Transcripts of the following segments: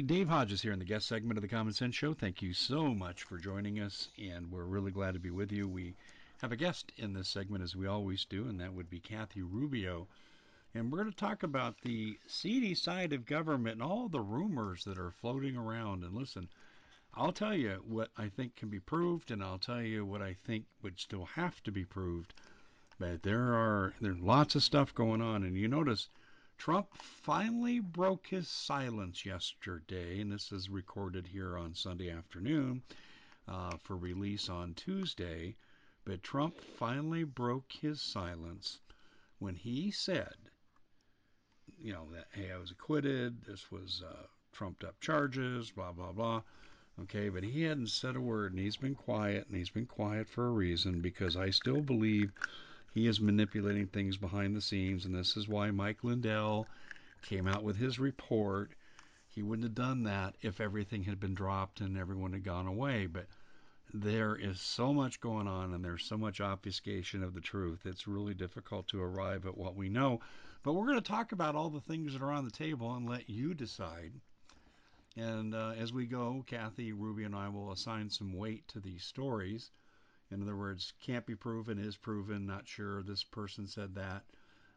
Everybody, Dave Hodges here in the guest segment of the Common Sense Show. Thank you so much for joining us, and we're really glad to be with you. We have a guest in this segment, as we always do, and that would be Kathy Ruibo. And we're going to talk about the seedy side of government and all the rumors that are floating around. And listen, I'll tell you what I think can be proved, and I'll tell you what I think would still have to be proved. But there are there's lots of stuff going on, and you notice Trump finally broke his silence yesterday, and this is recorded here on Sunday afternoon uh, for release on Tuesday. But Trump finally broke his silence when he said, you know, that, hey, I was acquitted, this was uh, trumped up charges, blah, blah, blah. Okay, but he hadn't said a word, and he's been quiet, and he's been quiet for a reason because I still believe he is manipulating things behind the scenes, and this is why Mike Lindell came out with his report. He wouldn't have done that if everything had been dropped and everyone had gone away. But there is so much going on, and there's so much obfuscation of the truth. It's really difficult to arrive at what we know. But we're going to talk about all the things that are on the table and let you decide. And uh, as we go, Kathy, Ruibo, and I will assign some weight to these stories. In other words, can't be proven, is proven, not sure, this person said that.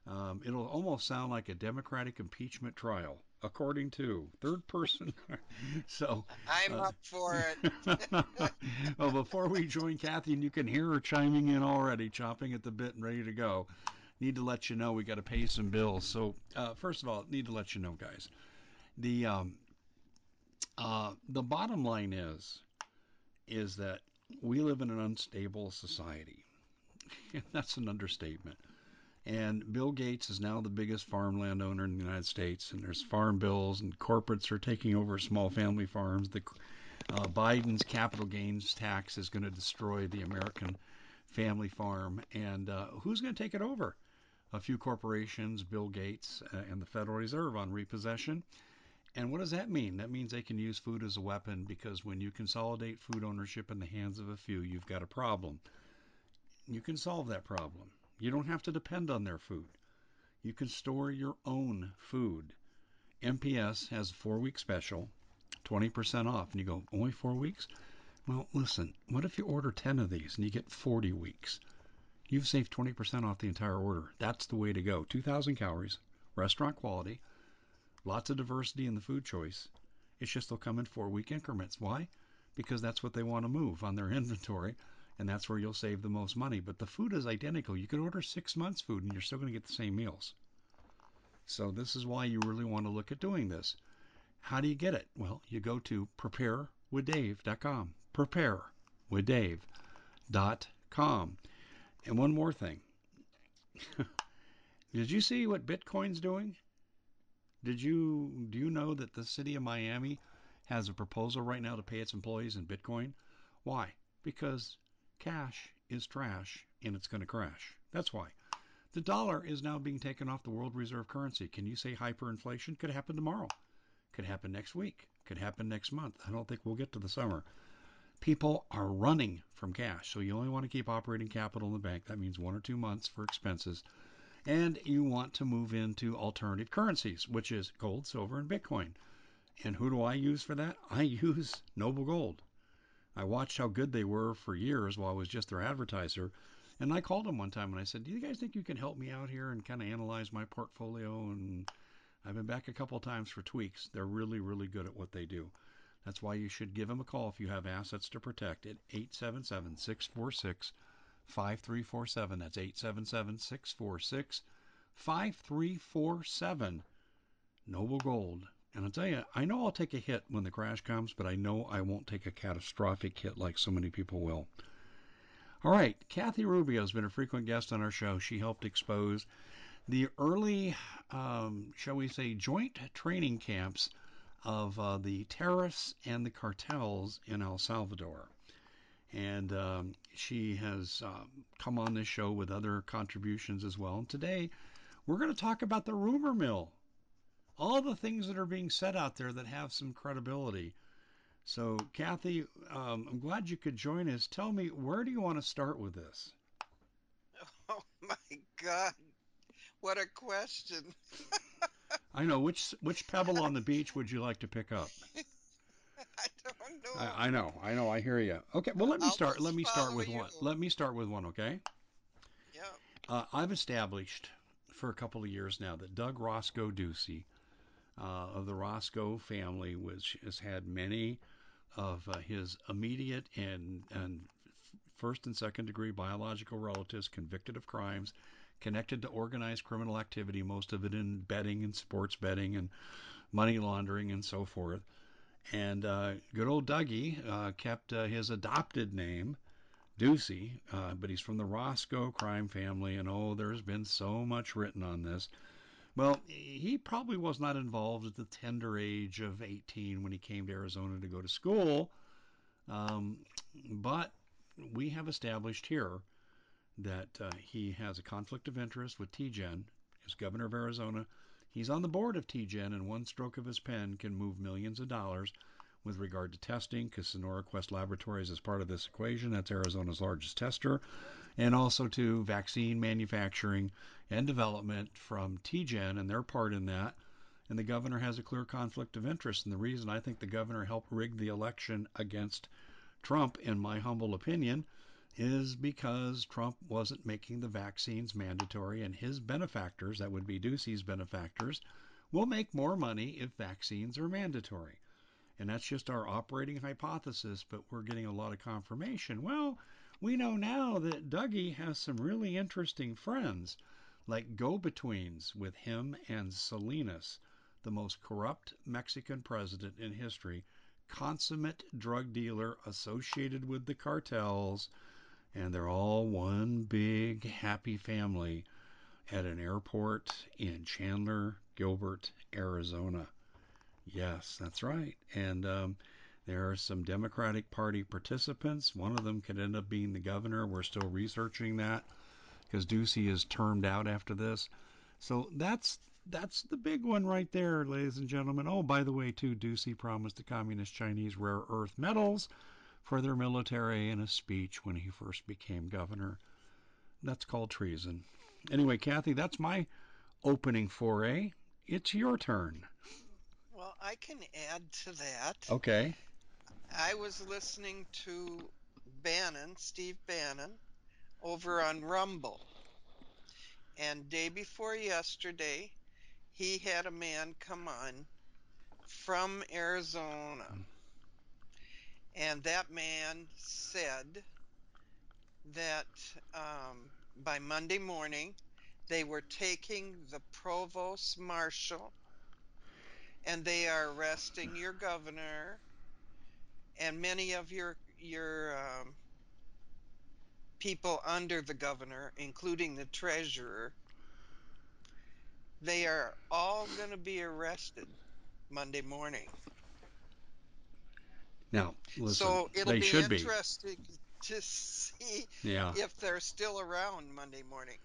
Um, it'll almost sound like a Democratic impeachment trial, according to third person. so I'm uh, up for it. well, before we join Kathy, and you can hear her chiming in already, chopping at the bit and ready to go. Need to let you know we got to pay some bills. So uh, first of all, need to let you know, guys. The um, uh, the bottom line is is that we live in an unstable society. That's an understatement. And Bill Gates is now the biggest farmland owner in the United States, and there's farm bills, and corporates are taking over small family farms. The uh, Biden's capital gains tax is going to destroy the American family farm, and uh, who's going to take it over? A few corporations, Bill Gates, uh, and the Federal Reserve on repossession. And what does that mean? That means they can use food as a weapon because when you consolidate food ownership in the hands of a few, you've got a problem. You can solve that problem. You don't have to depend on their food. You can store your own food. MPS has a four week special, 20% off. And you go, only four weeks? Well, listen, what if you order 10 of these and you get 40 weeks? You've saved 20% off the entire order. That's the way to go. 2,000 calories, restaurant quality Lots of diversity in the food choice. It's just they'll come in four week increments. Why? Because that's what they want to move on their inventory, and that's where you'll save the most money. But the food is identical. You could order six months' food, and you're still going to get the same meals. So this is why you really want to look at doing this. How do you get it? Well, you go to preparewithdave.com. Preparewithdave.com. And one more thing. Did you see what Bitcoin's doing? Did you do you know that the city of Miami has a proposal right now to pay its employees in Bitcoin? Why? Because cash is trash and it's going to crash. That's why. The dollar is now being taken off the world reserve currency. Can you say hyperinflation could happen tomorrow? Could happen next week. Could happen next month. I don't think we'll get to the summer. People are running from cash. So you only want to keep operating capital in the bank. That means one or two months for expenses and you want to move into alternative currencies, which is gold, silver, and Bitcoin. And who do I use for that? I use Noble Gold. I watched how good they were for years while I was just their advertiser. And I called them one time and I said, Do you guys think you can help me out here and kind of analyze my portfolio? And I've been back a couple times for tweaks. They're really, really good at what they do. That's why you should give them a call if you have assets to protect at 877 646 5347. That's 877 646 5347. Noble Gold. And I'll tell you, I know I'll take a hit when the crash comes, but I know I won't take a catastrophic hit like so many people will. All right, Kathy Ruibo has been a frequent guest on our show. She helped expose the early, um, shall we say, joint training camps of uh, the terrorists and the cartels in El Salvador. And um, she has um, come on this show with other contributions as well. And today we're going to talk about the rumor mill, all the things that are being said out there that have some credibility. So, Kathy, um, I'm glad you could join us. Tell me, where do you want to start with this? Oh my God. What a question. I know. Which which pebble on the beach would you like to pick up? I don't know. I, I know. I know. I hear you. Okay. Well, let me I'll start. Let me start with you. one. Let me start with one. Okay. Yeah. Uh, I've established for a couple of years now that Doug Roscoe Ducey uh, of the Roscoe family, which has had many of uh, his immediate and and first and second degree biological relatives convicted of crimes connected to organized criminal activity, most of it in betting and sports betting and money laundering and so forth. And uh, good old Dougie uh, kept uh, his adopted name, Ducey, uh, but he's from the Roscoe crime family, and oh, there's been so much written on this. Well, he probably was not involved at the tender age of 18 when he came to Arizona to go to school, um, but we have established here that uh, he has a conflict of interest with TGen as governor of Arizona. He's on the board of TGen, and one stroke of his pen can move millions of dollars with regard to testing, because Sonora Quest Laboratories is part of this equation. That's Arizona's largest tester. And also to vaccine manufacturing and development from TGen and their part in that. And the governor has a clear conflict of interest. And the reason I think the governor helped rig the election against Trump, in my humble opinion, is because Trump wasn't making the vaccines mandatory, and his benefactors, that would be Ducey's benefactors, will make more money if vaccines are mandatory. And that's just our operating hypothesis, but we're getting a lot of confirmation. Well, we know now that Dougie has some really interesting friends, like go betweens with him and Salinas, the most corrupt Mexican president in history, consummate drug dealer associated with the cartels and they're all one big happy family at an airport in Chandler, Gilbert, Arizona. Yes, that's right. And um, there are some Democratic Party participants. One of them could end up being the governor. We're still researching that because Ducey is termed out after this. So that's that's the big one right there, ladies and gentlemen. Oh, by the way, too, Ducey promised the Communist Chinese rare earth metals for their military in a speech when he first became governor. That's called treason. Anyway, Kathy, that's my opening foray. It's your turn. Well, I can add to that. Okay. I was listening to Bannon, Steve Bannon, over on Rumble. And day before yesterday, he had a man come on from Arizona. And that man said that um, by Monday morning, they were taking the provost marshal and they are arresting your governor and many of your your um, people under the governor, including the treasurer. They are all going to be arrested Monday morning. Now, listen, so it'll they be should be. interesting to see Yeah. if they're still around Monday morning.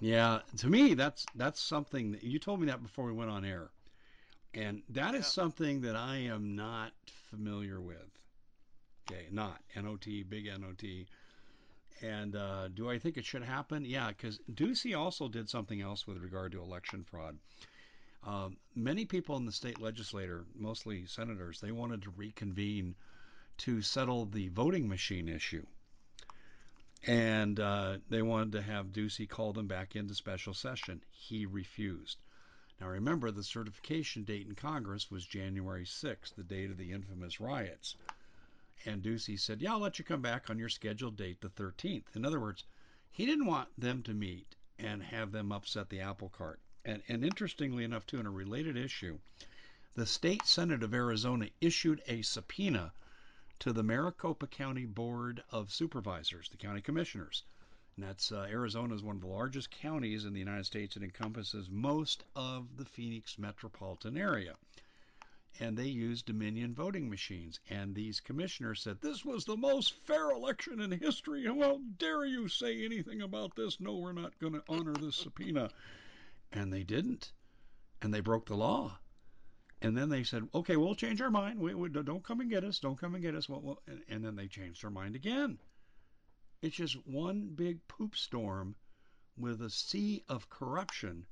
Yeah, to me that's that's something that you told me that before we went on air. And that is Yeah. something that I am not familiar with. Okay, not NOT, big NOT. And uh, do I think it should happen? Yeah, because Ducey also did something else with regard to election fraud. Um, many people in the state legislature, mostly senators, they wanted to reconvene to settle the voting machine issue. And uh, they wanted to have Ducey call them back into special session. He refused. Now remember, the certification date in Congress was January 6th, the date of the infamous riots. And Ducey said, Yeah, I'll let you come back on your scheduled date, the 13th. In other words, he didn't want them to meet and have them upset the apple cart. And, and interestingly enough, too, in a related issue, the state senate of Arizona issued a subpoena to the Maricopa County Board of Supervisors, the county commissioners. And that's uh, Arizona is one of the largest counties in the United States. It encompasses most of the Phoenix metropolitan area. and they used Dominion voting machines. And these commissioners said this was the most fair election in history. How dare you say anything about this? No, we're not going to honor this subpoena. And they didn't. And they broke the law. And then they said, okay, we'll change our mind. We, we don't come and get us. Don't come and get us. And, and then they changed their mind again. It's just one big poop storm with a sea of corruption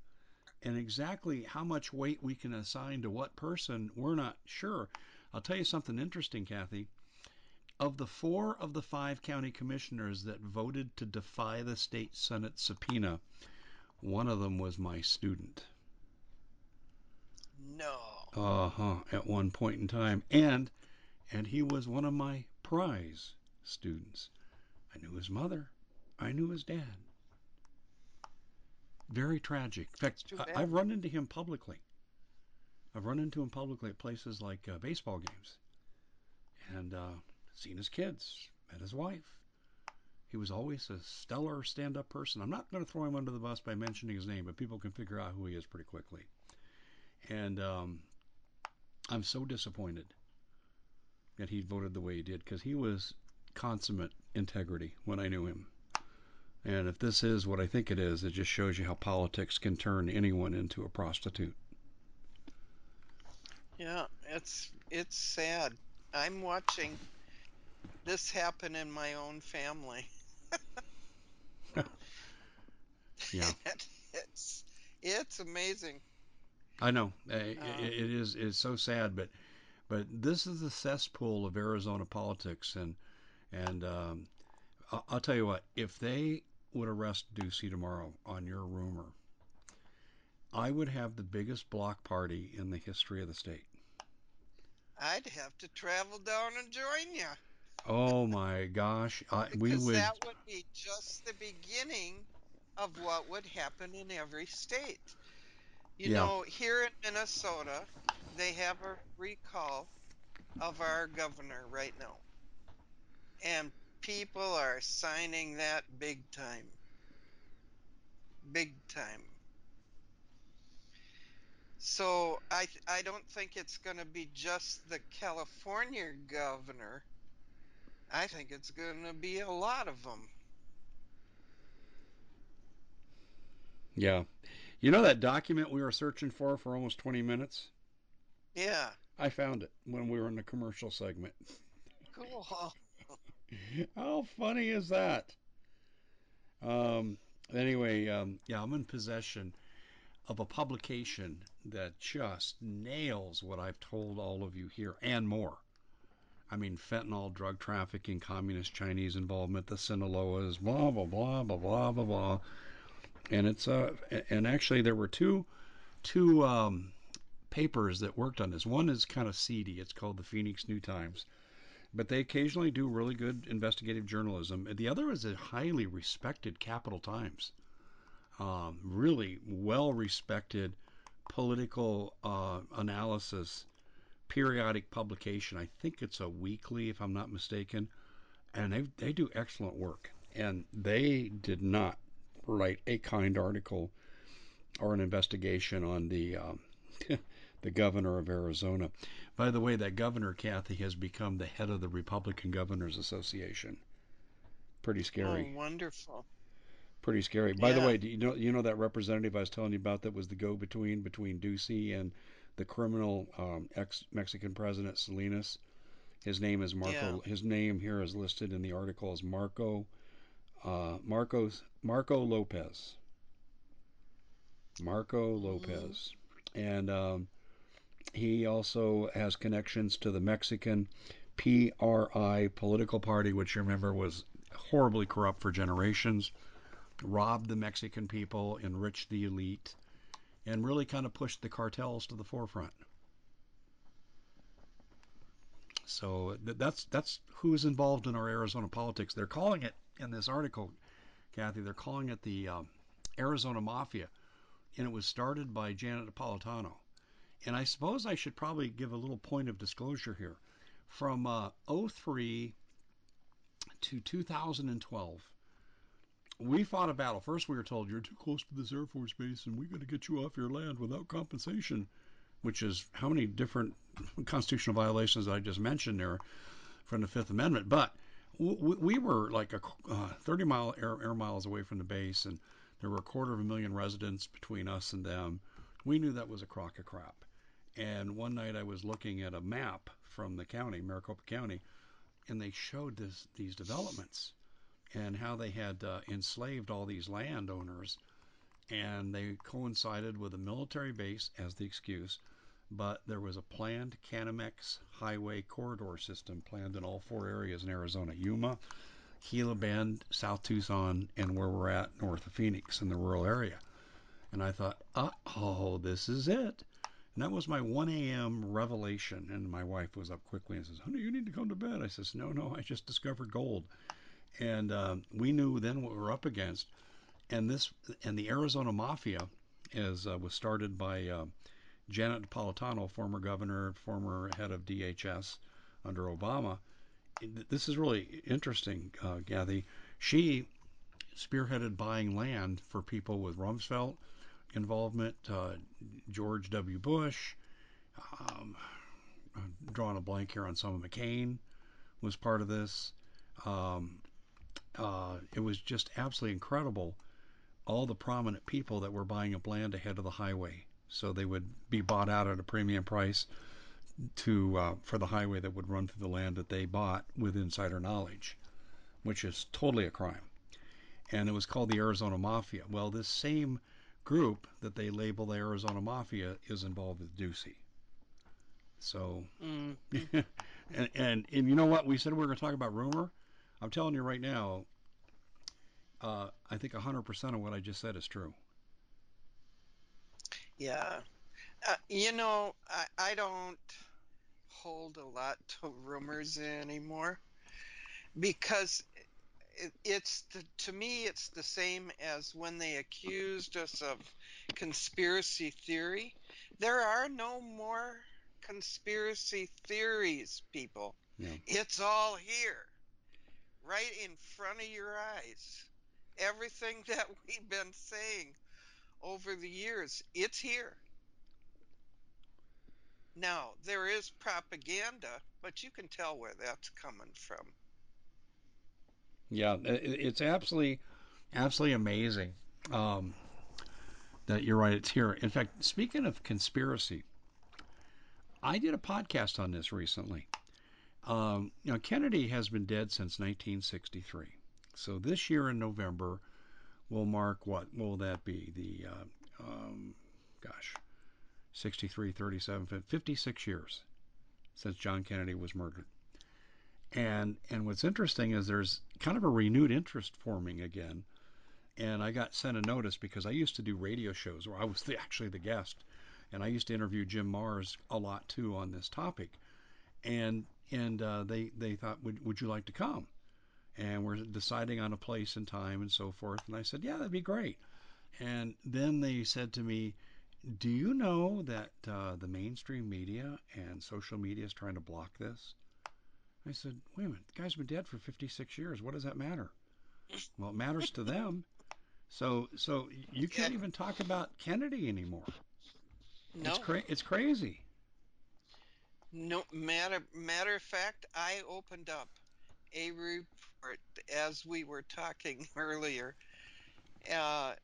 and exactly how much weight we can assign to what person, we're not sure. I'll tell you something interesting, Kathy. Of the four of the five county commissioners that voted to defy the state Senate subpoena, one of them was my student. No. Uh huh. At one point in time, and and he was one of my prize students. I knew his mother. I knew his dad. Very tragic. In fact, I, have run into him publicly. I've run into him publicly at places like uh, baseball games, and uh, seen his kids, met his wife. He was always a stellar stand-up person. I'm not going to throw him under the bus by mentioning his name, but people can figure out who he is pretty quickly. And um, I'm so disappointed that he voted the way he did because he was consummate integrity when I knew him. And if this is what I think it is, it just shows you how politics can turn anyone into a prostitute. Yeah, it's it's sad. I'm watching this happen in my own family. yeah. it's it's amazing. I know uh, it, it is it's so sad, but but this is the cesspool of Arizona politics, and and um, I'll tell you what, if they would arrest Ducey tomorrow on your rumor, I would have the biggest block party in the history of the state. I'd have to travel down and join you. Oh my gosh, I, we would. That would be just the beginning of what would happen in every state. You yeah. know, here in Minnesota, they have a recall of our governor right now. And people are signing that big time. Big time. So I I don't think it's going to be just the California governor. I think it's going to be a lot of them. Yeah. You know that document we were searching for for almost 20 minutes? Yeah. I found it when we were in the commercial segment. Cool. How funny is that? Um, anyway, um, yeah, I'm in possession of a publication that just nails what I've told all of you here and more. I mean, fentanyl, drug trafficking, communist Chinese involvement, the Sinaloas, blah blah blah blah blah blah blah. And it's uh, and actually there were two, two um, papers that worked on this. One is kind of seedy. It's called the Phoenix New Times but they occasionally do really good investigative journalism. The other is a highly respected Capitol Times, um, really well respected political uh, analysis periodic publication. I think it's a weekly, if I'm not mistaken, and they they do excellent work. And they did not write a kind article or an investigation on the um, the governor of Arizona. By the way, that governor, Kathy, has become the head of the Republican Governors Association. Pretty scary. Oh, wonderful. Pretty scary. By yeah. the way, do you know you know that representative I was telling you about that was the go-between between Ducey and the criminal um, ex-Mexican president Salinas. His name is Marco. Yeah. His name here is listed in the article as Marco uh, Marcos Marco Lopez. Marco mm-hmm. Lopez, mm. and um, he also has connections to the Mexican PRI political party, which you remember was horribly corrupt for generations, robbed the Mexican people, enriched the elite, and really kind of pushed the cartels to the forefront. So that's that's who's involved in our Arizona politics. They're calling it in this article, Kathy. They're calling it the um, Arizona Mafia, and it was started by Janet Napolitano. And I suppose I should probably give a little point of disclosure here. From uh, 03 to 2012, we fought a battle. First, we were told you're too close to this Air Force base and we got to get you off your land without compensation. which is how many different constitutional violations I just mentioned there from the Fifth Amendment. But we were like a uh, 30 mile air, air miles away from the base, and there were a quarter of a million residents between us and them. We knew that was a crock of crap. And one night I was looking at a map from the county, Maricopa County, and they showed this, these developments and how they had uh, enslaved all these landowners. And they coincided with a military base as the excuse, but there was a planned Canamex highway corridor system planned in all four areas in Arizona Yuma, Gila Bend, South Tucson, and where we're at north of Phoenix in the rural area. And I thought, oh, this is it. And that was my 1 a.m. revelation. And my wife was up quickly and says, honey, you need to come to bed. I says, no, no, I just discovered gold. And um, we knew then what we were up against. And this, and the Arizona Mafia is, uh, was started by uh, Janet Napolitano, former governor, former head of DHS under Obama. This is really interesting, uh, Kathy. She spearheaded buying land for people with Rumsfeld involvement, uh, George W. Bush, um, drawing a blank here on some of McCain was part of this. Um, uh, it was just absolutely incredible. All the prominent people that were buying up land ahead of the highway, so they would be bought out at a premium price to uh, for the highway that would run through the land that they bought with insider knowledge, which is totally a crime. And it was called the Arizona Mafia. Well, this same group that they label the Arizona Mafia is involved with Ducey. So, mm. and, and, and you know what? We said we were going to talk about rumor. I'm telling you right now, uh, I think 100% of what I just said is true. Yeah. Uh, you know, I, I don't hold a lot to rumors anymore because it's the, to me it's the same as when they accused us of conspiracy theory there are no more conspiracy theories people yeah. it's all here right in front of your eyes everything that we've been saying over the years it's here now there is propaganda but you can tell where that's coming from yeah, it's absolutely, absolutely amazing um, that you're right. It's here. In fact, speaking of conspiracy, I did a podcast on this recently. Um, know, Kennedy has been dead since 1963. So this year in November will mark what will that be? The uh, um, gosh, 63, 37, 56 years since John Kennedy was murdered. And and what's interesting is there's kind of a renewed interest forming again. And I got sent a notice because I used to do radio shows where I was the, actually the guest, and I used to interview Jim Marrs a lot too on this topic. And and uh, they they thought, would would you like to come? And we're deciding on a place and time and so forth. And I said, yeah, that'd be great. And then they said to me, do you know that uh, the mainstream media and social media is trying to block this? I said, wait a minute, the guy's been dead for 56 years. What does that matter? Well, it matters to them. So, so you can't even talk about Kennedy anymore. No, it's, cra- it's crazy. No matter matter of fact, I opened up a report as we were talking earlier uh,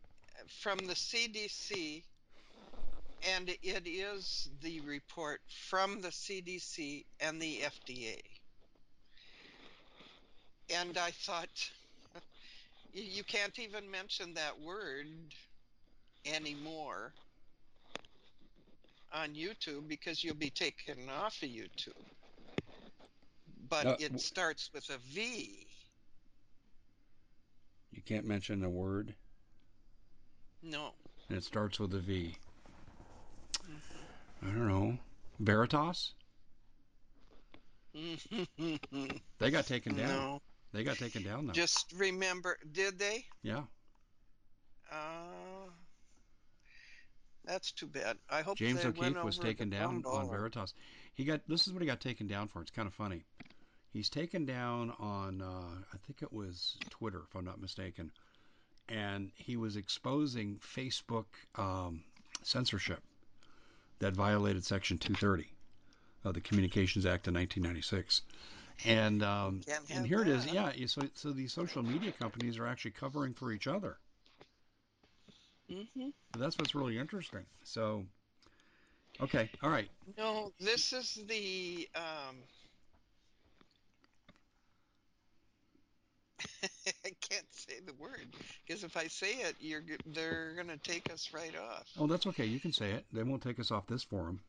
from the CDC, and it is the report from the CDC and the FDA and I thought, you can't even mention that word anymore on YouTube because you'll be taken off of YouTube. But uh, it starts with a V. You can't mention a word? No. And it starts with a V. Mm-hmm. I don't know. Veritas? they got taken down. No. They got taken down though. Just remember, did they? Yeah. Uh, that's too bad. I hope James O'Keefe was taken down on Veritas. He got this is what he got taken down for. It's kind of funny. He's taken down on uh, I think it was Twitter, if I'm not mistaken, and he was exposing Facebook um, censorship that violated Section 230 of the Communications Act of 1996. And um, and here that. it is. Yeah. So so these social media companies are actually covering for each other. Mm-hmm. That's what's really interesting. So, okay, all right. No, this is the. Um, I can't say the word because if I say it, you're they're gonna take us right off. Oh, that's okay. You can say it. They won't take us off this forum.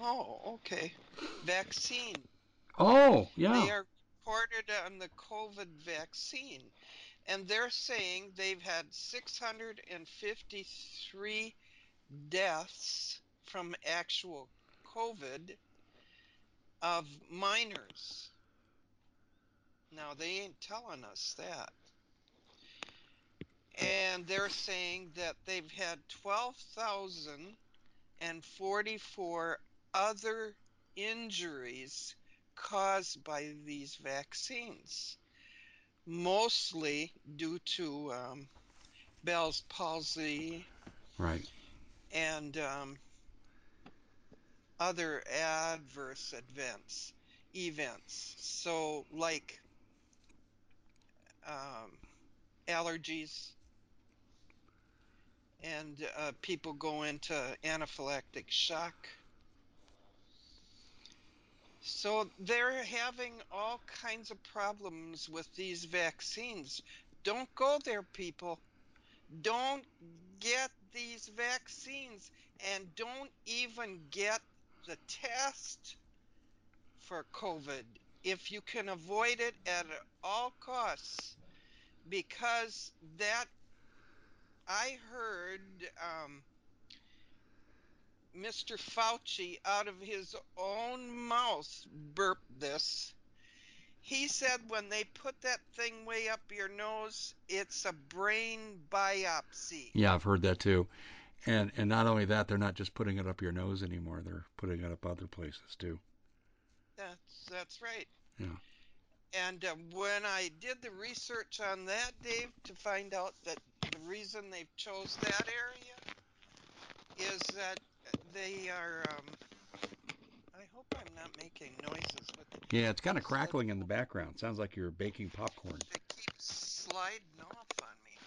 Oh, okay. Vaccine. Oh, yeah. They are reported on the COVID vaccine, and they're saying they've had 653 deaths from actual COVID of minors. Now, they ain't telling us that. And they're saying that they've had 12,044 other injuries caused by these vaccines, mostly due to um, Bell's palsy Right. and um, other adverse events. Events. So, like um, allergies, and uh, people go into anaphylactic shock. So they're having all kinds of problems with these vaccines. Don't go there, people. Don't get these vaccines and don't even get the test for COVID if you can avoid it at all costs because that I heard um, Mr. Fauci out of his own mouth burped this. He said when they put that thing way up your nose, it's a brain biopsy. Yeah, I've heard that too. And and not only that, they're not just putting it up your nose anymore. They're putting it up other places too. That's that's right. Yeah. And uh, when I did the research on that, Dave, to find out that the reason they've chose that area is that are. Um, I hope I'm not making noises with. Yeah, it's kind of crackling in the background. Sounds like you're baking popcorn. It keeps sliding off on me.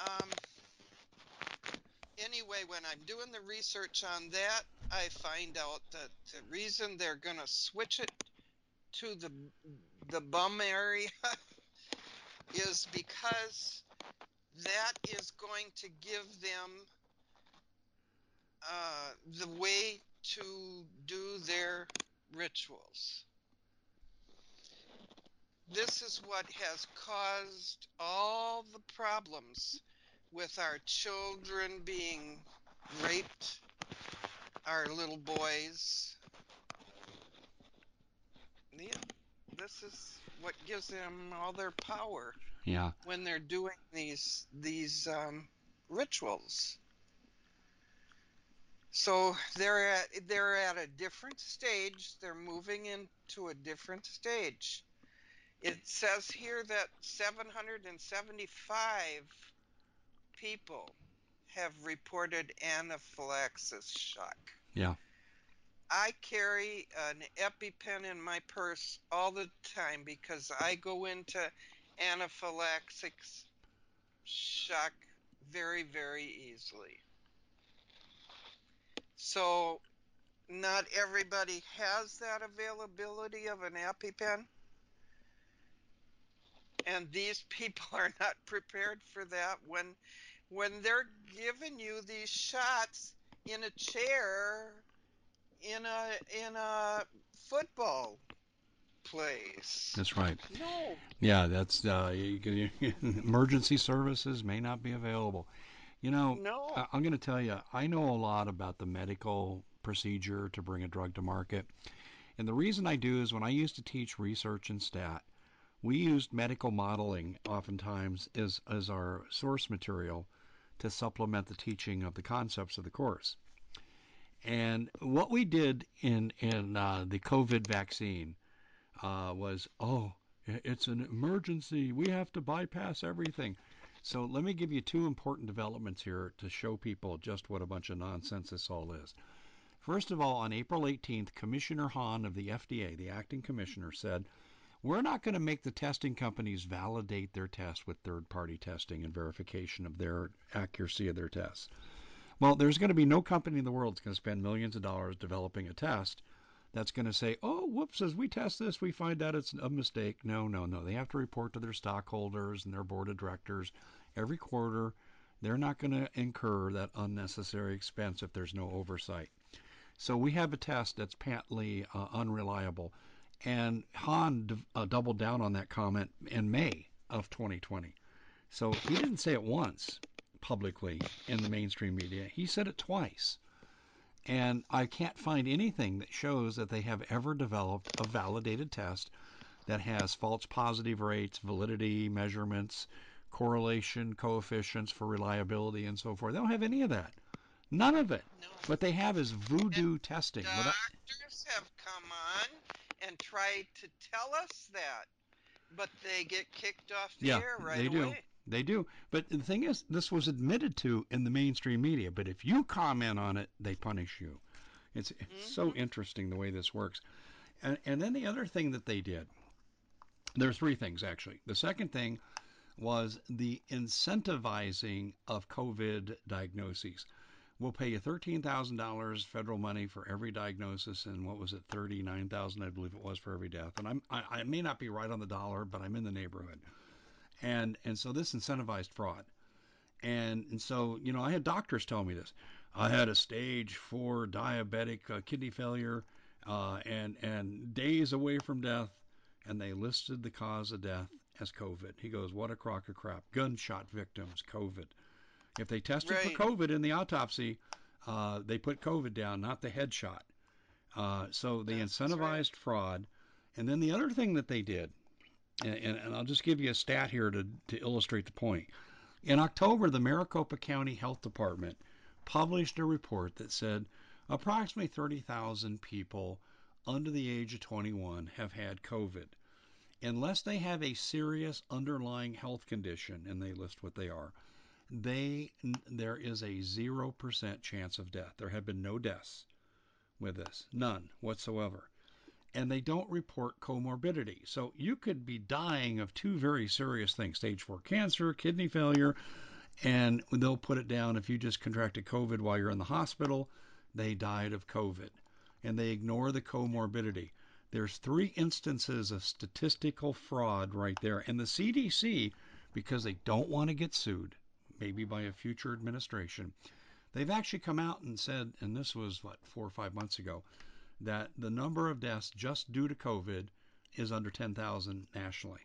Um. Anyway, when I'm doing the research on that, I find out that the reason they're gonna switch it to the the bum area is because that is going to give them uh, the way to do their rituals. This is what has caused all the problems with our children being raped, our little boys. Yeah, this is what gives them all their power Yeah. when they're doing these these um, rituals. So they're at they're at a different stage. They're moving into a different stage. It says here that 775 people have reported anaphylaxis shock. Yeah. I carry an EpiPen in my purse all the time because I go into anaphylaxis shock very, very easily. So, not everybody has that availability of an EpiPen. And these people are not prepared for that when when they're giving you these shots in a chair in a in a football place. That's right. No. Yeah, that's uh, you, you, emergency services may not be available. You know, No. I, I'm going to tell you, I know a lot about the medical procedure to bring a drug to market. And the reason I do is when I used to teach research and stat, we used medical modeling oftentimes as, as our source material to supplement the teaching of the concepts of the course. And what we did in, in uh, the COVID vaccine uh, was, oh, it's an emergency. We have to bypass everything. So let me give you two important developments here to show people just what a bunch of nonsense this all is. First of all, on April 18th, Commissioner Hahn of the FDA, the acting commissioner, said, We're not going to make the testing companies validate their tests with third party testing and verification of their accuracy of their tests. Well, there's going to be no company in the world that's going to spend millions of dollars developing a test that's going to say, oh, whoops, as we test this, we find out it's a mistake. No, no, no. They have to report to their stockholders and their board of directors every quarter. They're not going to incur that unnecessary expense if there's no oversight. So we have a test that's patently uh, unreliable. And Hahn d- uh, doubled down on that comment in May of 2020. So he didn't say it once publicly in the mainstream media. He said it twice. And I can't find anything that shows that they have ever developed a validated test that has false positive rates, validity measurements, correlation coefficients for reliability, and so forth. They don't have any of that. None of it. No. What they have is voodoo testing. Well, that- Doctors have come on and tried to tell us that, but they get kicked off the Yeah, air right they do. away. They do. But the thing is, this was admitted to in the mainstream media. But if you comment on it, they punish you. It's, it's so mm-hmm. interesting the way this works. And, and then the other thing that they did, there are three things actually. The second thing was the incentivizing of COVID diagnoses. We'll pay you $13,000 federal money for every diagnosis, and what was it, 39,000 I believe it was for every death. And I'm, I, I may not be right on the dollar, but I'm in the neighborhood and and so this incentivized fraud. And and so you know i had doctors tell me this. I had a stage four diabetic uh, kidney failure uh, and and days away from death and they listed the cause of death as covid. He goes what a crock of crap. Gunshot victims covid. If they tested Right. for covid in the autopsy uh, they put covid down not the headshot. Uh, so they That's incentivized right. fraud. And then the other thing that they did and, and, I'll just give you a stat here to, to illustrate the point. In October, the Maricopa County Health Department published a report that said approximately 30,000 people under the age of 21 have had COVID. Unless they have a serious underlying health condition, and they list what they are, they there is a 0% chance of death. There have been no deaths with this, none whatsoever and they don't report comorbidity. So you could be dying of two very serious things stage four cancer, kidney failure, and they'll put it down if you just contracted COVID while you're in the hospital, they died of COVID. And they ignore the comorbidity. There's three instances of statistical fraud right there. And the CDC, because they don't want to get sued, maybe by a future administration, they've actually come out and said, and this was what, four or five months ago, that the number of deaths just due to COVID is under 10,000 nationally.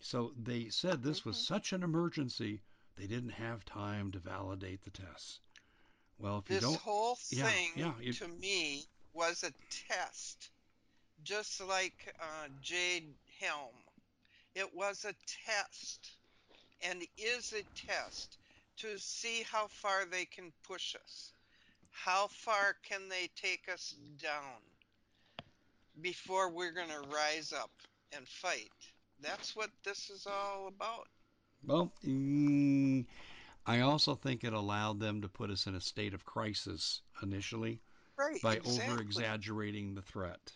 So they said this was such an emergency, they didn't have time to validate the tests. Well, if you This don't, whole thing yeah, you- to me was a test, just like uh, Jade Helm. It was a test, and is a test to see how far they can push us. How far can they take us down before we're going to rise up and fight? That's what this is all about. well, mm, I also think it allowed them to put us in a state of crisis initially Right. by exactly. over exaggerating the threat.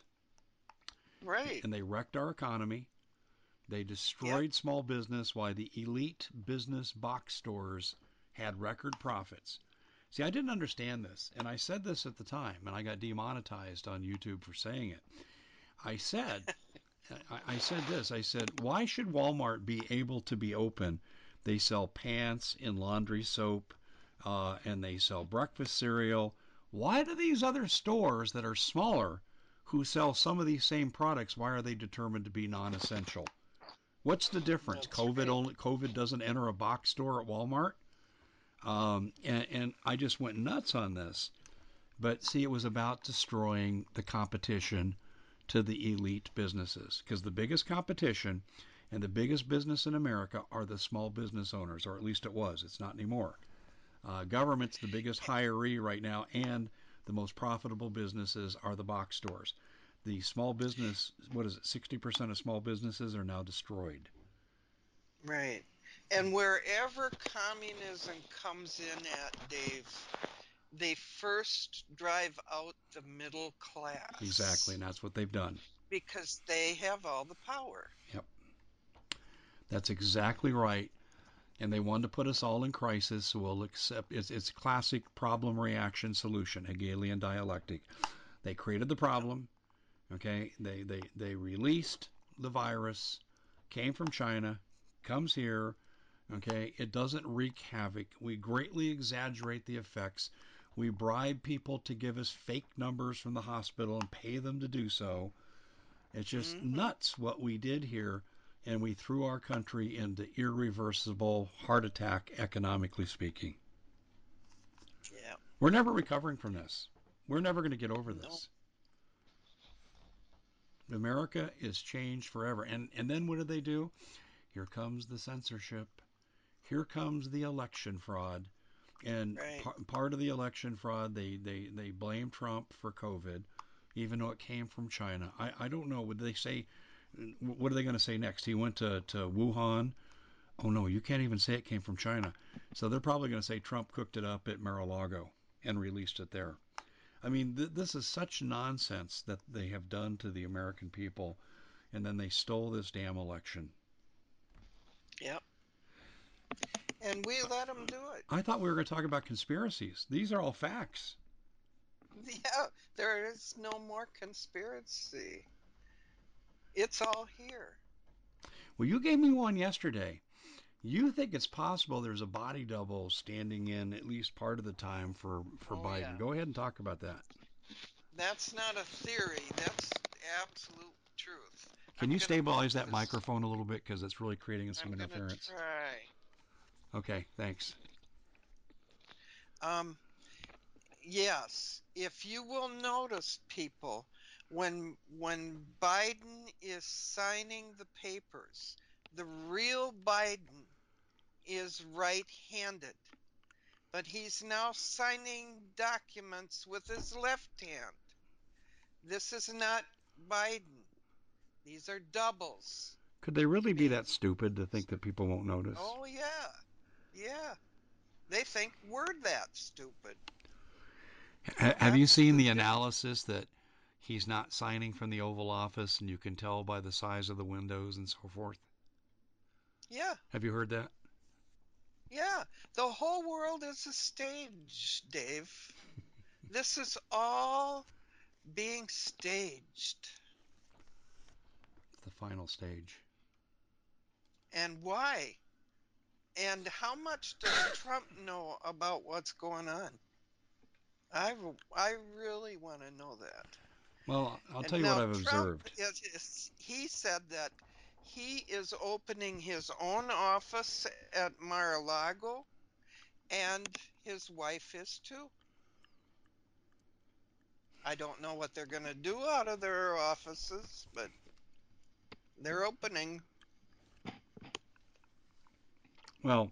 Right. and they wrecked our economy. They destroyed small business while the elite business box stores had record profits. See, I didn't understand this, and I said this at the time, and I got demonetized on YouTube for saying it. I said, I, I said this. I said, why should Walmart be able to be open? They sell pants and laundry soap, uh, and they sell breakfast cereal. Why do these other stores that are smaller who sell some of these same products, why are they determined to be non-essential? What's the difference? That's COVID right. only COVID doesn't enter a box store at Walmart. Um, and, and I just went nuts on this. But see, it was about destroying the competition to the elite businesses because the biggest competition and the biggest business in America are the small business owners, or at least it was. It's not anymore. Uh, government's the biggest hiree right now, and the most profitable businesses are the box stores. The small business, what is it, 60% of small businesses are now destroyed. Right. And wherever communism comes in at, Dave, they first drive out the middle class. Exactly, and that's what they've done. Because they have all the power. Yep. That's exactly right. And they want to put us all in crisis, so we'll accept it's, it's classic problem reaction solution, Hegelian dialectic. They created the problem, okay? They, they, they released the virus, came from China, comes here, okay? It doesn't wreak havoc. We greatly exaggerate the effects. We bribe people to give us fake numbers from the hospital and pay them to do so. It's just mm-hmm. nuts what we did here, and we threw our country into irreversible heart attack, economically speaking. Yeah. We're never recovering from this. We're never going to get over this. No. America is changed forever. And and then what do they do? Here comes the censorship. Here comes the election fraud. And right. par- part of the election fraud, they, they, they blame Trump for COVID, even though it came from China. I, I don't know. Would they say, what are they going to say next? He went to, to Wuhan. Oh, no, you can't even say it came from China. So they're probably going to say Trump cooked it up at Mar-a-Lago and released it there. I mean, th- this is such nonsense that they have done to the American people, and then they stole this damn election. Yep. And we let them do it. I thought we were going to talk about conspiracies. These are all facts. Yeah, there is no more conspiracy. It's all here. Well, you gave me one yesterday. You think it's possible there's a body double standing in at least part of the time for, for oh, Biden. Yeah. Go ahead and talk about that. That's not a theory. That's absolute truth. Can I'm you stabilize that microphone a little bit because it's really creating some I'm interference? Try. Okay, thanks. Um, yes, if you will notice, people, when when Biden is signing the papers, the real Biden is right-handed, but he's now signing documents with his left hand. This is not Biden. These are doubles. Could they really be that stupid to think that people won't notice? Oh yeah, yeah. They think we're that stupid. Have you seen the analysis that he's not signing from the Oval Office, and you can tell by the size of the windows and so forth? Yeah. Have you heard that? Yeah. The whole world is a stage, Dave. this is all being staged. It's the final stage. And why? And how much does Trump know about what's going on? I, I really want to know that. Well, I'll tell you what I've Trump observed. Is, is, he said that he is opening his own office at Mar-a-Lago, and his wife is too. I don't know what they're going to do out of their offices, but they're opening. Well,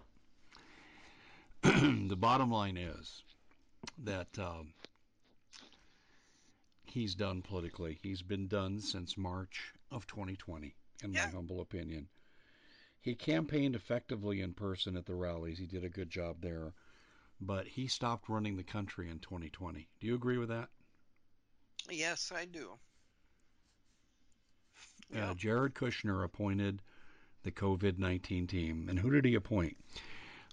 the bottom line is that um, he's done politically. He's been done since March of 2020, in yeah. my humble opinion. He campaigned effectively in person at the rallies. He did a good job there, but he stopped running the country in 2020. Do you agree with that? Yes, I do. Uh, Jared Kushner appointed the COVID 19 team. And who did he appoint?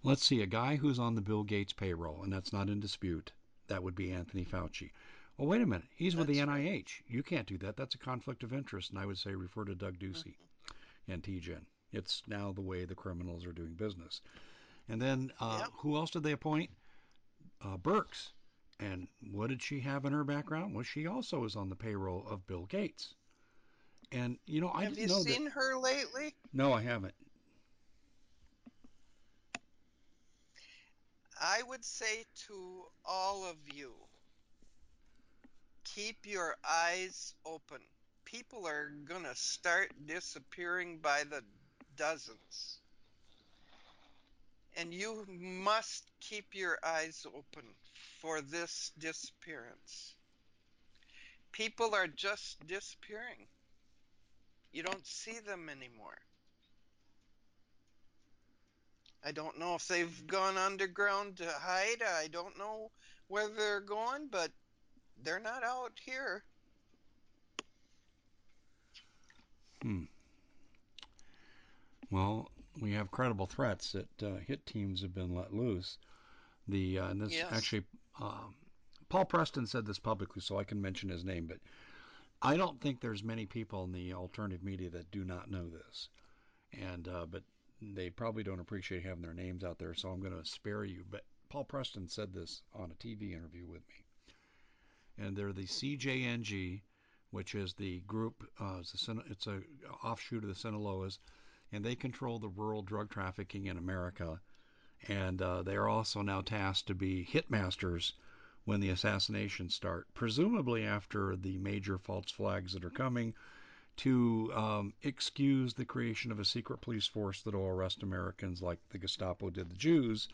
Let's see, a guy who's on the Bill Gates payroll, and that's not in dispute. That would be Anthony Fauci. Well, wait a minute. He's with the NIH. Right. You can't do that. That's a conflict of interest. And I would say refer to Doug Ducey mm-hmm. and TGen. It's now the way the criminals are doing business. And then uh, yep. who else did they appoint? Uh, Birx. And what did she have in her background? Well, she also was on the payroll of Bill Gates. And you know, I have didn't know Have you seen her lately? No, I haven't. I would say to all of you, keep your eyes open. People are going to start disappearing by the dozens. And you must keep your eyes open for this disappearance. People are just disappearing. You don't see them anymore. I don't know if they've gone underground to hide. I don't know where they're going, but they're not out here. Hmm. Well, we have credible threats that uh, hit teams have been let loose. The uh, and this Yes. actually, um, Paul Preston said this publicly, so I can mention his name, but I don't think there's many people in the alternative media that do not know this, and uh, but they probably don't appreciate having their names out there, so I'm going to spare you. But Paul Preston said this on a TV interview with me, and they're the CJNG, which is the group. Uh, it's, a, it's a offshoot of the Sinaloas, and they control the rural drug trafficking in America. And uh, they are also now tasked to be hitmasters when the assassinations start, presumably after the major false flags that are coming to um, excuse the creation of a secret police force that will arrest Americans like the Gestapo did the Jews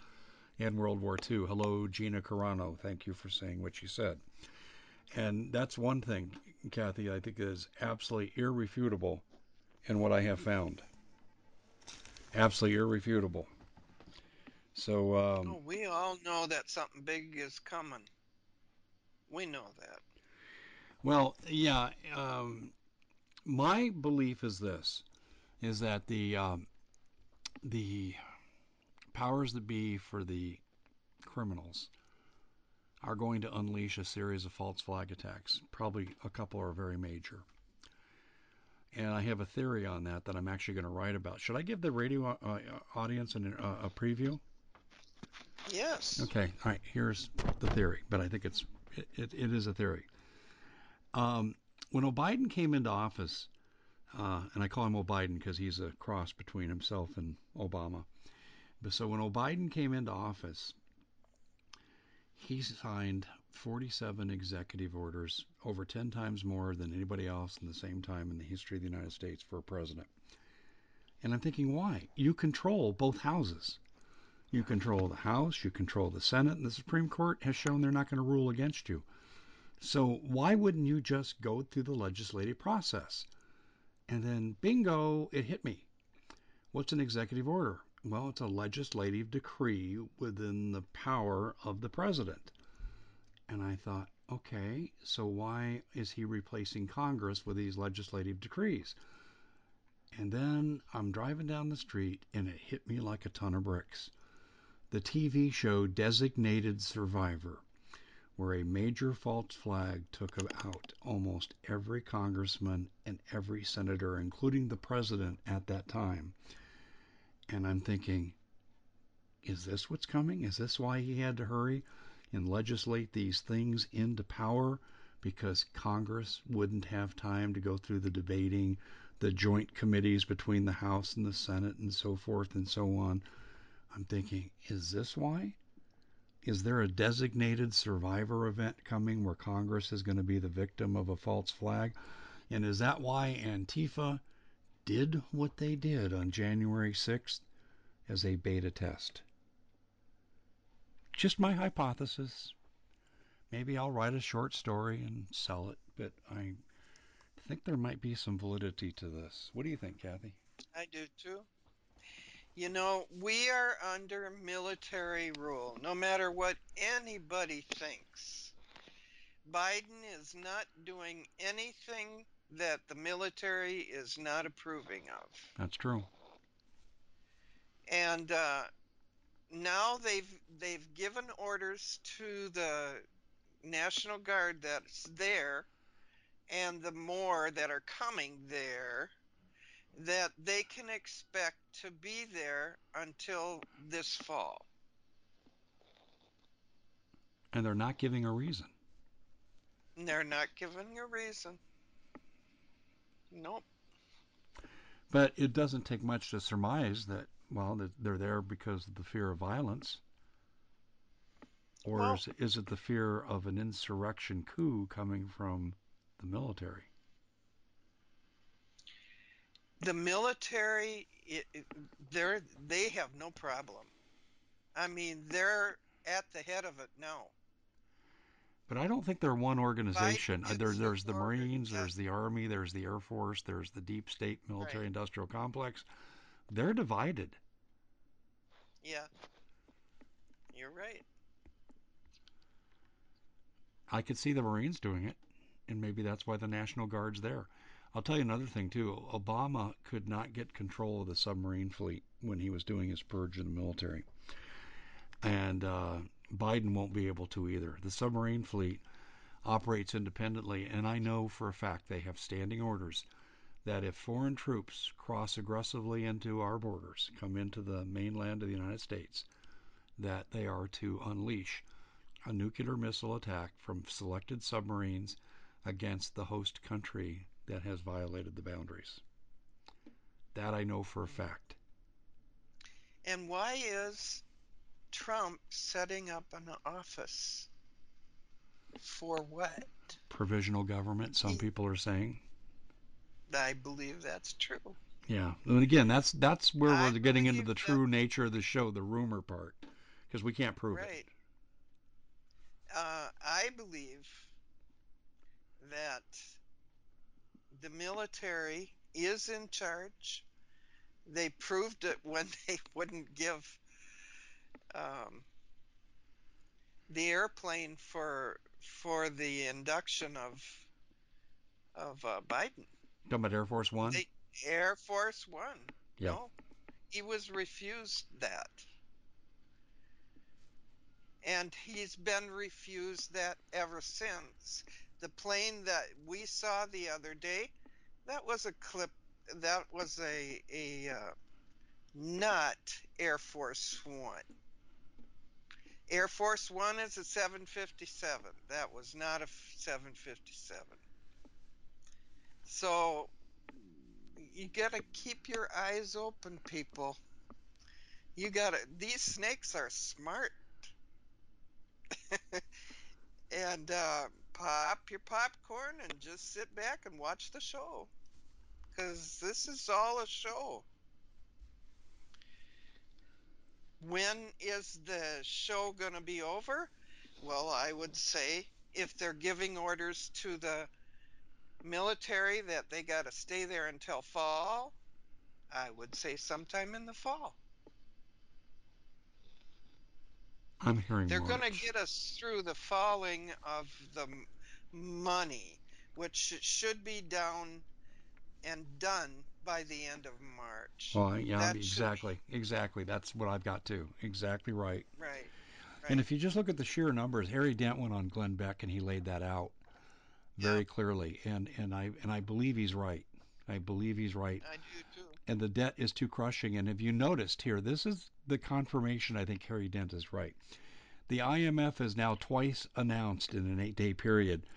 in World War II. Hello, Gina Carano. Thank you for saying what you said. And that's one thing, Kathy, I think is absolutely irrefutable in what I have found. Absolutely irrefutable. So, um, Oh, we all know that something big is coming. We know that. well, yeah, um, my belief is this: is that the um, the powers that be for the criminals are going to unleash a series of false flag attacks. Probably a couple are very major. And I have a theory on that that I'm actually going to write about. Should I give the radio uh, audience an, uh, a preview? Yes. Okay, all right. Here's the theory, but I think it's it, it, is a theory. Um, when O'Biden came into office, uh, and I call him O'Biden because he's a cross between himself and Obama. But so when O'Biden came into office, he signed 47 executive orders, over 10 times more than anybody else in the same time in the history of the United States for a president. And I'm thinking, why? You control both houses. You control the House, you control the Senate, and the Supreme Court has shown they're not going to rule against you. So why wouldn't you just go through the legislative process? And then, bingo, it hit me. What's an executive order? Well, it's a legislative decree within the power of the president. And I thought, okay, so why is he replacing Congress with these legislative decrees? And then I'm driving down the street and it hit me like a ton of bricks. The TV show Designated Survivor, where a major false flag took out almost every congressman and every senator, including the president at that time. And I'm thinking, is this what's coming? Is this why he had to hurry and legislate these things into power? Because Congress wouldn't have time to go through the debating, the joint committees between the House and the Senate, and so forth and so on. I'm thinking, is this why? Is there a designated survivor event coming where Congress is going to be the victim of a false flag? And is that why Antifa did what they did on January 6th as a beta test? Just my hypothesis. Maybe I'll write a short story and sell it, but I think there might be some validity to this. What do you think, Kathy? I do too. You know, we are under military rule, no matter what anybody thinks. Biden is not doing anything that the military is not approving of. That's true. And uh, now they've they've given orders to the National Guard that's there and the more that are coming there that they can expect to be there until this fall. And they're not giving a reason. They're not giving a reason. Nope. But it doesn't take much to surmise that, well, that they're there because of the fear of violence. Or Well- is, is it the fear of an insurrection coup coming from the military? The military, it, it, they're they have no problem. I mean, they're at the head of it now. But I don't think they're one organization. Uh, There, there's the Marines, there's the Army, there's the Air Force, there's the deep state military Right. industrial complex. They're divided. Yeah. You're right. I could see the Marines doing it, and maybe that's why the National Guard's there. I'll tell you another thing too. Obama could not get control of the submarine fleet when he was doing his purge of the military, and uh, Biden won't be able to either. The submarine fleet operates independently, and I know for a fact they have standing orders that if foreign troops cross aggressively into our borders, come into the mainland of the United States, that they are to unleash a nuclear missile attack from selected submarines against the host country that has violated the boundaries. That I know for a fact. And why is Trump setting up an office? For what? Provisional government, some He- people are saying. I believe that's true. Yeah, and again, that's that's where I we're getting into the that- true nature of the show, the rumor part, because we can't prove it. Right. Uh, I believe that the military is in charge. They proved it when they wouldn't give um, the airplane for for the induction of of uh, Biden. Talking about Air Force One. They, Air Force One. Yeah. No, he was refused that. And he's been refused that ever since. The plane that we saw the other day, that was a clip, that was a, a uh, not Air Force One. Air Force One is a 757. That was not a 757. So you gotta keep your eyes open, people. You gotta. These snakes are smart. and uh, pop your popcorn and just sit back and watch the show, because this is all a show. When is the show gonna be over? Well, I would say if they're giving orders to the military that they got to stay there until fall, I would say sometime in the fall. I'm hearing They're going to get us through the falling of the money, which should be down and done by the end of March. Well, yeah, That exactly, exactly. That's what I've got too. Exactly right. Right. And if you just look at the sheer numbers, Harry Dent went on Glenn Beck and he laid that out very Yeah. clearly. And and I and I believe he's right. I believe he's right. I do too. And the debt is too crushing. And if you noticed here, this is the confirmation. I think Harry Dent is right. The IMF has now twice announced in an eight-day period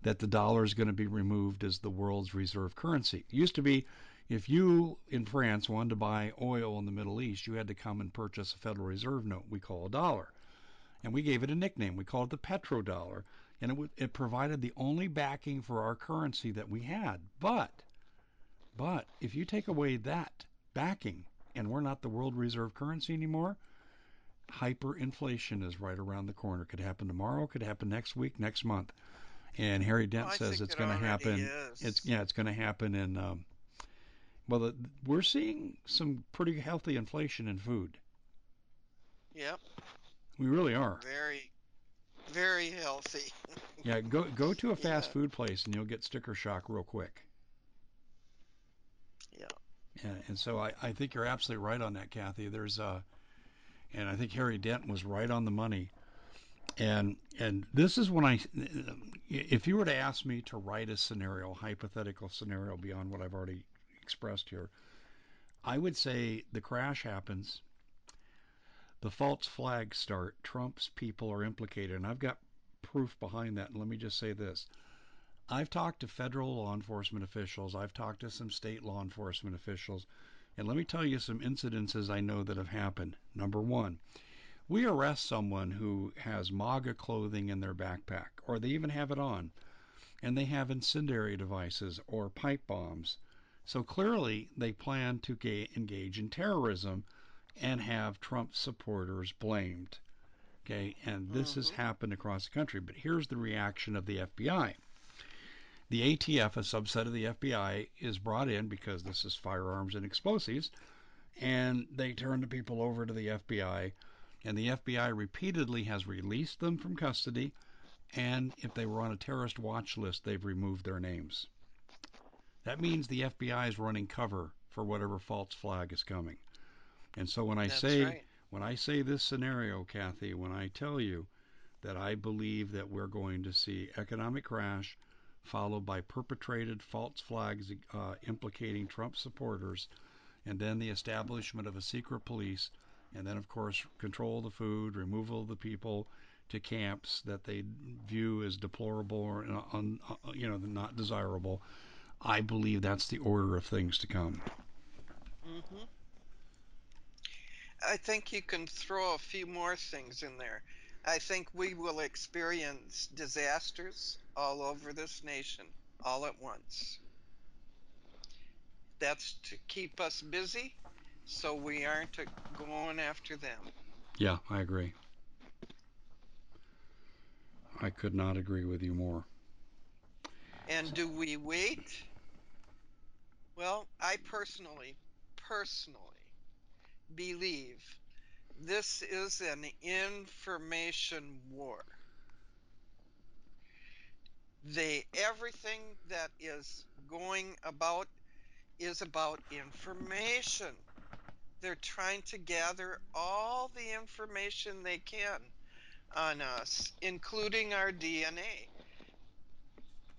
that the dollar is going to be removed as the world's reserve currency. It used to be if you in France wanted to buy oil in the Middle East, you had to come and purchase a Federal Reserve note we call a dollar. And we gave it a nickname. We called it the petrodollar. And it, would, it provided the only backing for our currency that we had. But, but if you take away that backing and we're not the world reserve currency anymore, hyperinflation is right around the corner. Could happen tomorrow, could happen next week, next month. And Harry Dent Well, says it's it going to happen. is. It's yeah, it's going to happen in. Um, well, the, we're seeing some pretty healthy inflation in food. Yep. We really are. Very, very healthy. Yeah, go go to a fast Yeah. food place and you'll get sticker shock real quick. And, and so I, I think you're absolutely right on that, Kathy. There's uh, and I think Harry Dent was right on the money. And and this is when I, if you were to ask me to write a scenario, hypothetical scenario beyond what I've already expressed here, I would say the crash happens. The false flags start. Trump's people are implicated, and I've got proof behind that. And let me just say this: I've talked to federal law enforcement officials. I've talked to some state law enforcement officials. And let me tell you some incidences I know that have happened. Number one, we arrest someone who has MAGA clothing in their backpack, or they even have it on, and they have incendiary devices or pipe bombs. So clearly, they plan to ga- engage in terrorism and have Trump supporters blamed. Okay, and this has Mhm. happened across the country. But here's the reaction of the FBI. The ATF, a subset of the FBI, is brought in because this is firearms and explosives, and they turn the people over to the FBI, and the FBI repeatedly has released them from custody, and if they were on a terrorist watch list, they've removed their names. That means the FBI is running cover for whatever false flag is coming. And so when I That's say right. when I say this scenario, Kathy, when I tell you that I believe that we're going to see economic crash followed by perpetrated false flags uh, implicating Trump supporters, and then the establishment of a secret police, and then, of course, control of the food, removal of the people to camps that they view as deplorable or un, uh, you know not desirable. I believe that's the order of things to come. Mm-hmm. I think you can throw a few more things in there. I think we will experience disasters all over this nation all at once. That's to keep us busy so we aren't going after them. Yeah, I agree. I could not agree with you more. And do we wait? Well, I personally, personally believe this is an information war. They everything that is going about is about information. They're trying to gather all the information they can on us, including our DNA.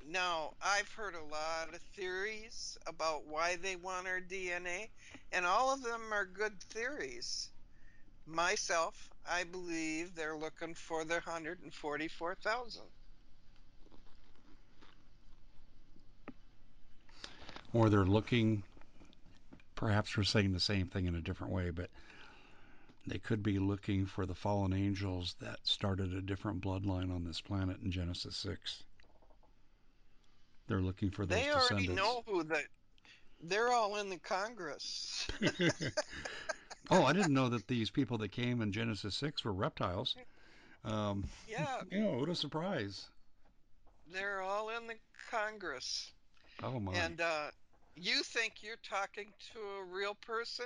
Now, I've heard a lot of theories about why they want our DNA, and all of them are good theories. Myself, I believe they're looking for the 144,000. Or they're looking, perhaps we're saying the same thing in a different way, but they could be looking for the fallen angels that started a different bloodline on this planet in Genesis 6. They're looking for those They already know who the. They're all in the Congress. oh, I didn't know that these people that came in Genesis 6 were reptiles. Um, Yeah, you know, what a surprise. they're all in the Congress. Oh, my. And uh, you think you're talking to a real person?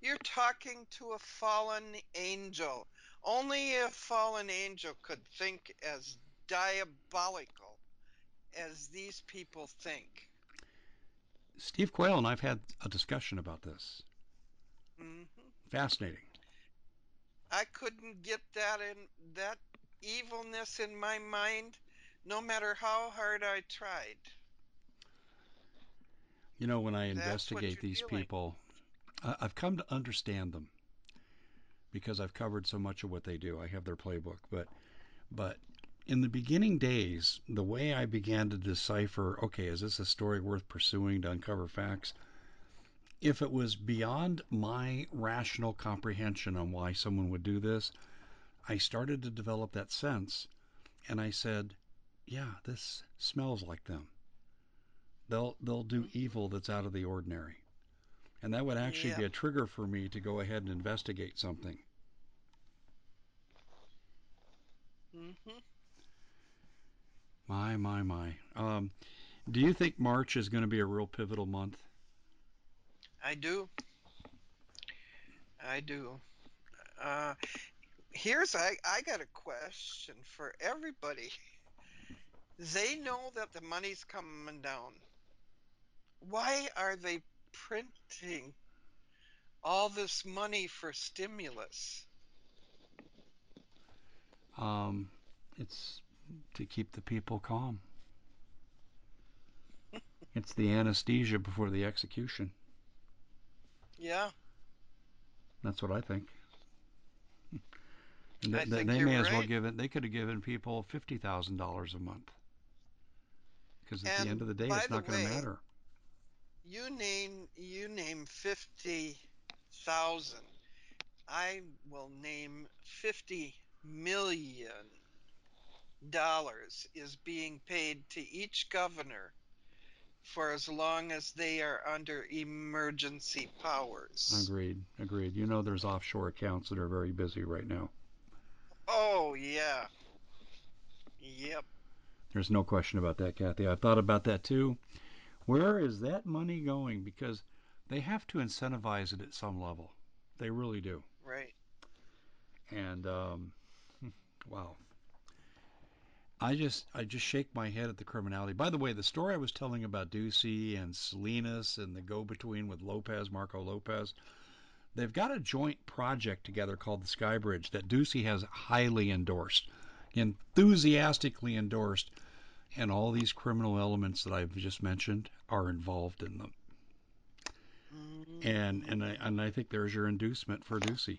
You're talking to a fallen angel. Only a fallen angel could think as diabolical as these people think. Steve Quayle and I've had a discussion about this. hmm Fascinating. I couldn't get that in that evilness in my mind, no matter how hard I tried. You know, when I investigate these feeling. people, I've come to understand them because I've covered so much of what they do. I have their playbook, but but in the beginning days, the way I began to decipher, okay, is this a story worth pursuing to uncover facts? If it was beyond my rational comprehension on why someone would do this, I started to develop that sense and I said, yeah, this smells like them. They'll they'll do Mhm. evil that's out of the ordinary. And that would actually Yeah. be a trigger for me to go ahead and investigate something. hmm My, my, my. Um, do you think March is going to be a real pivotal month? I do. I do. Uh, here's I I got a question for everybody. They know that the money's coming down. Why are they printing all this money for stimulus? Um, it's to keep the people calm. It's the anesthesia before the execution. Yeah, That's what I think. And I th- th- think they may as well give it. They could have given people fifty thousand dollars a month. Because at the end of the day, it's not going to matter. You name you name fifty thousand. I will name fifty million dollars is being paid to each governor for as long as they are under emergency powers. Agreed. Agreed. You know, there's offshore accounts that are very busy right now. Oh yeah. Yep. There's no question about that, Kathy. I've thought about that too. Where is that money going? Because they have to incentivize it at some level. They really do. Right. And um, wow, I just I just shake my head at the criminality. By the way, the story I was telling about Ducey and Salinas and the go-between with Lopez, Marco Lopez, they've got a joint project together called the Sky Bridge that Ducey has highly endorsed, enthusiastically endorsed, and all these criminal elements that I've just mentioned are involved in them. Mm-hmm. And and I and I think there's your inducement for Ducey.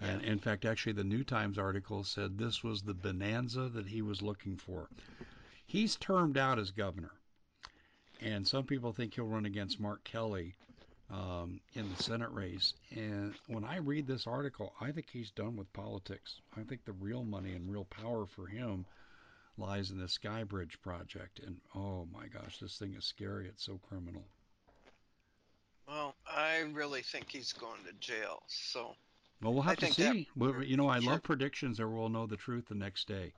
And in fact, actually, the New Times article said this was the bonanza that he was looking for. He's termed out as governor, and some people think he'll run against Mark Kelly um, in the Senate race. And when I read this article, I think he's done with politics. I think the real money and real power for him lies in the Skybridge project. And oh my gosh, this thing is scary. It's so criminal. Well, I really think he's going to jail. So. Well, we'll have I to see. That, you know, I sure. love predictions, or we'll know the truth the next day.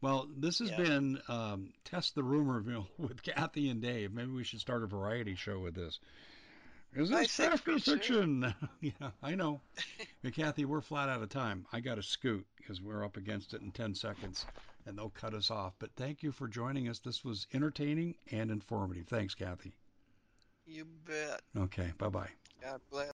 Well, this has yeah. been um, Test the Rumor Mill with Kathy and Dave. Maybe we should start a variety show with this. Is this fact or fiction? yeah, I know. hey, Kathy, we're flat out of time. I got to scoot because we're up against it in 10 seconds and they'll cut us off. But thank you for joining us. This was entertaining and informative. Thanks, Kathy. You bet. Okay, bye bye. God bless.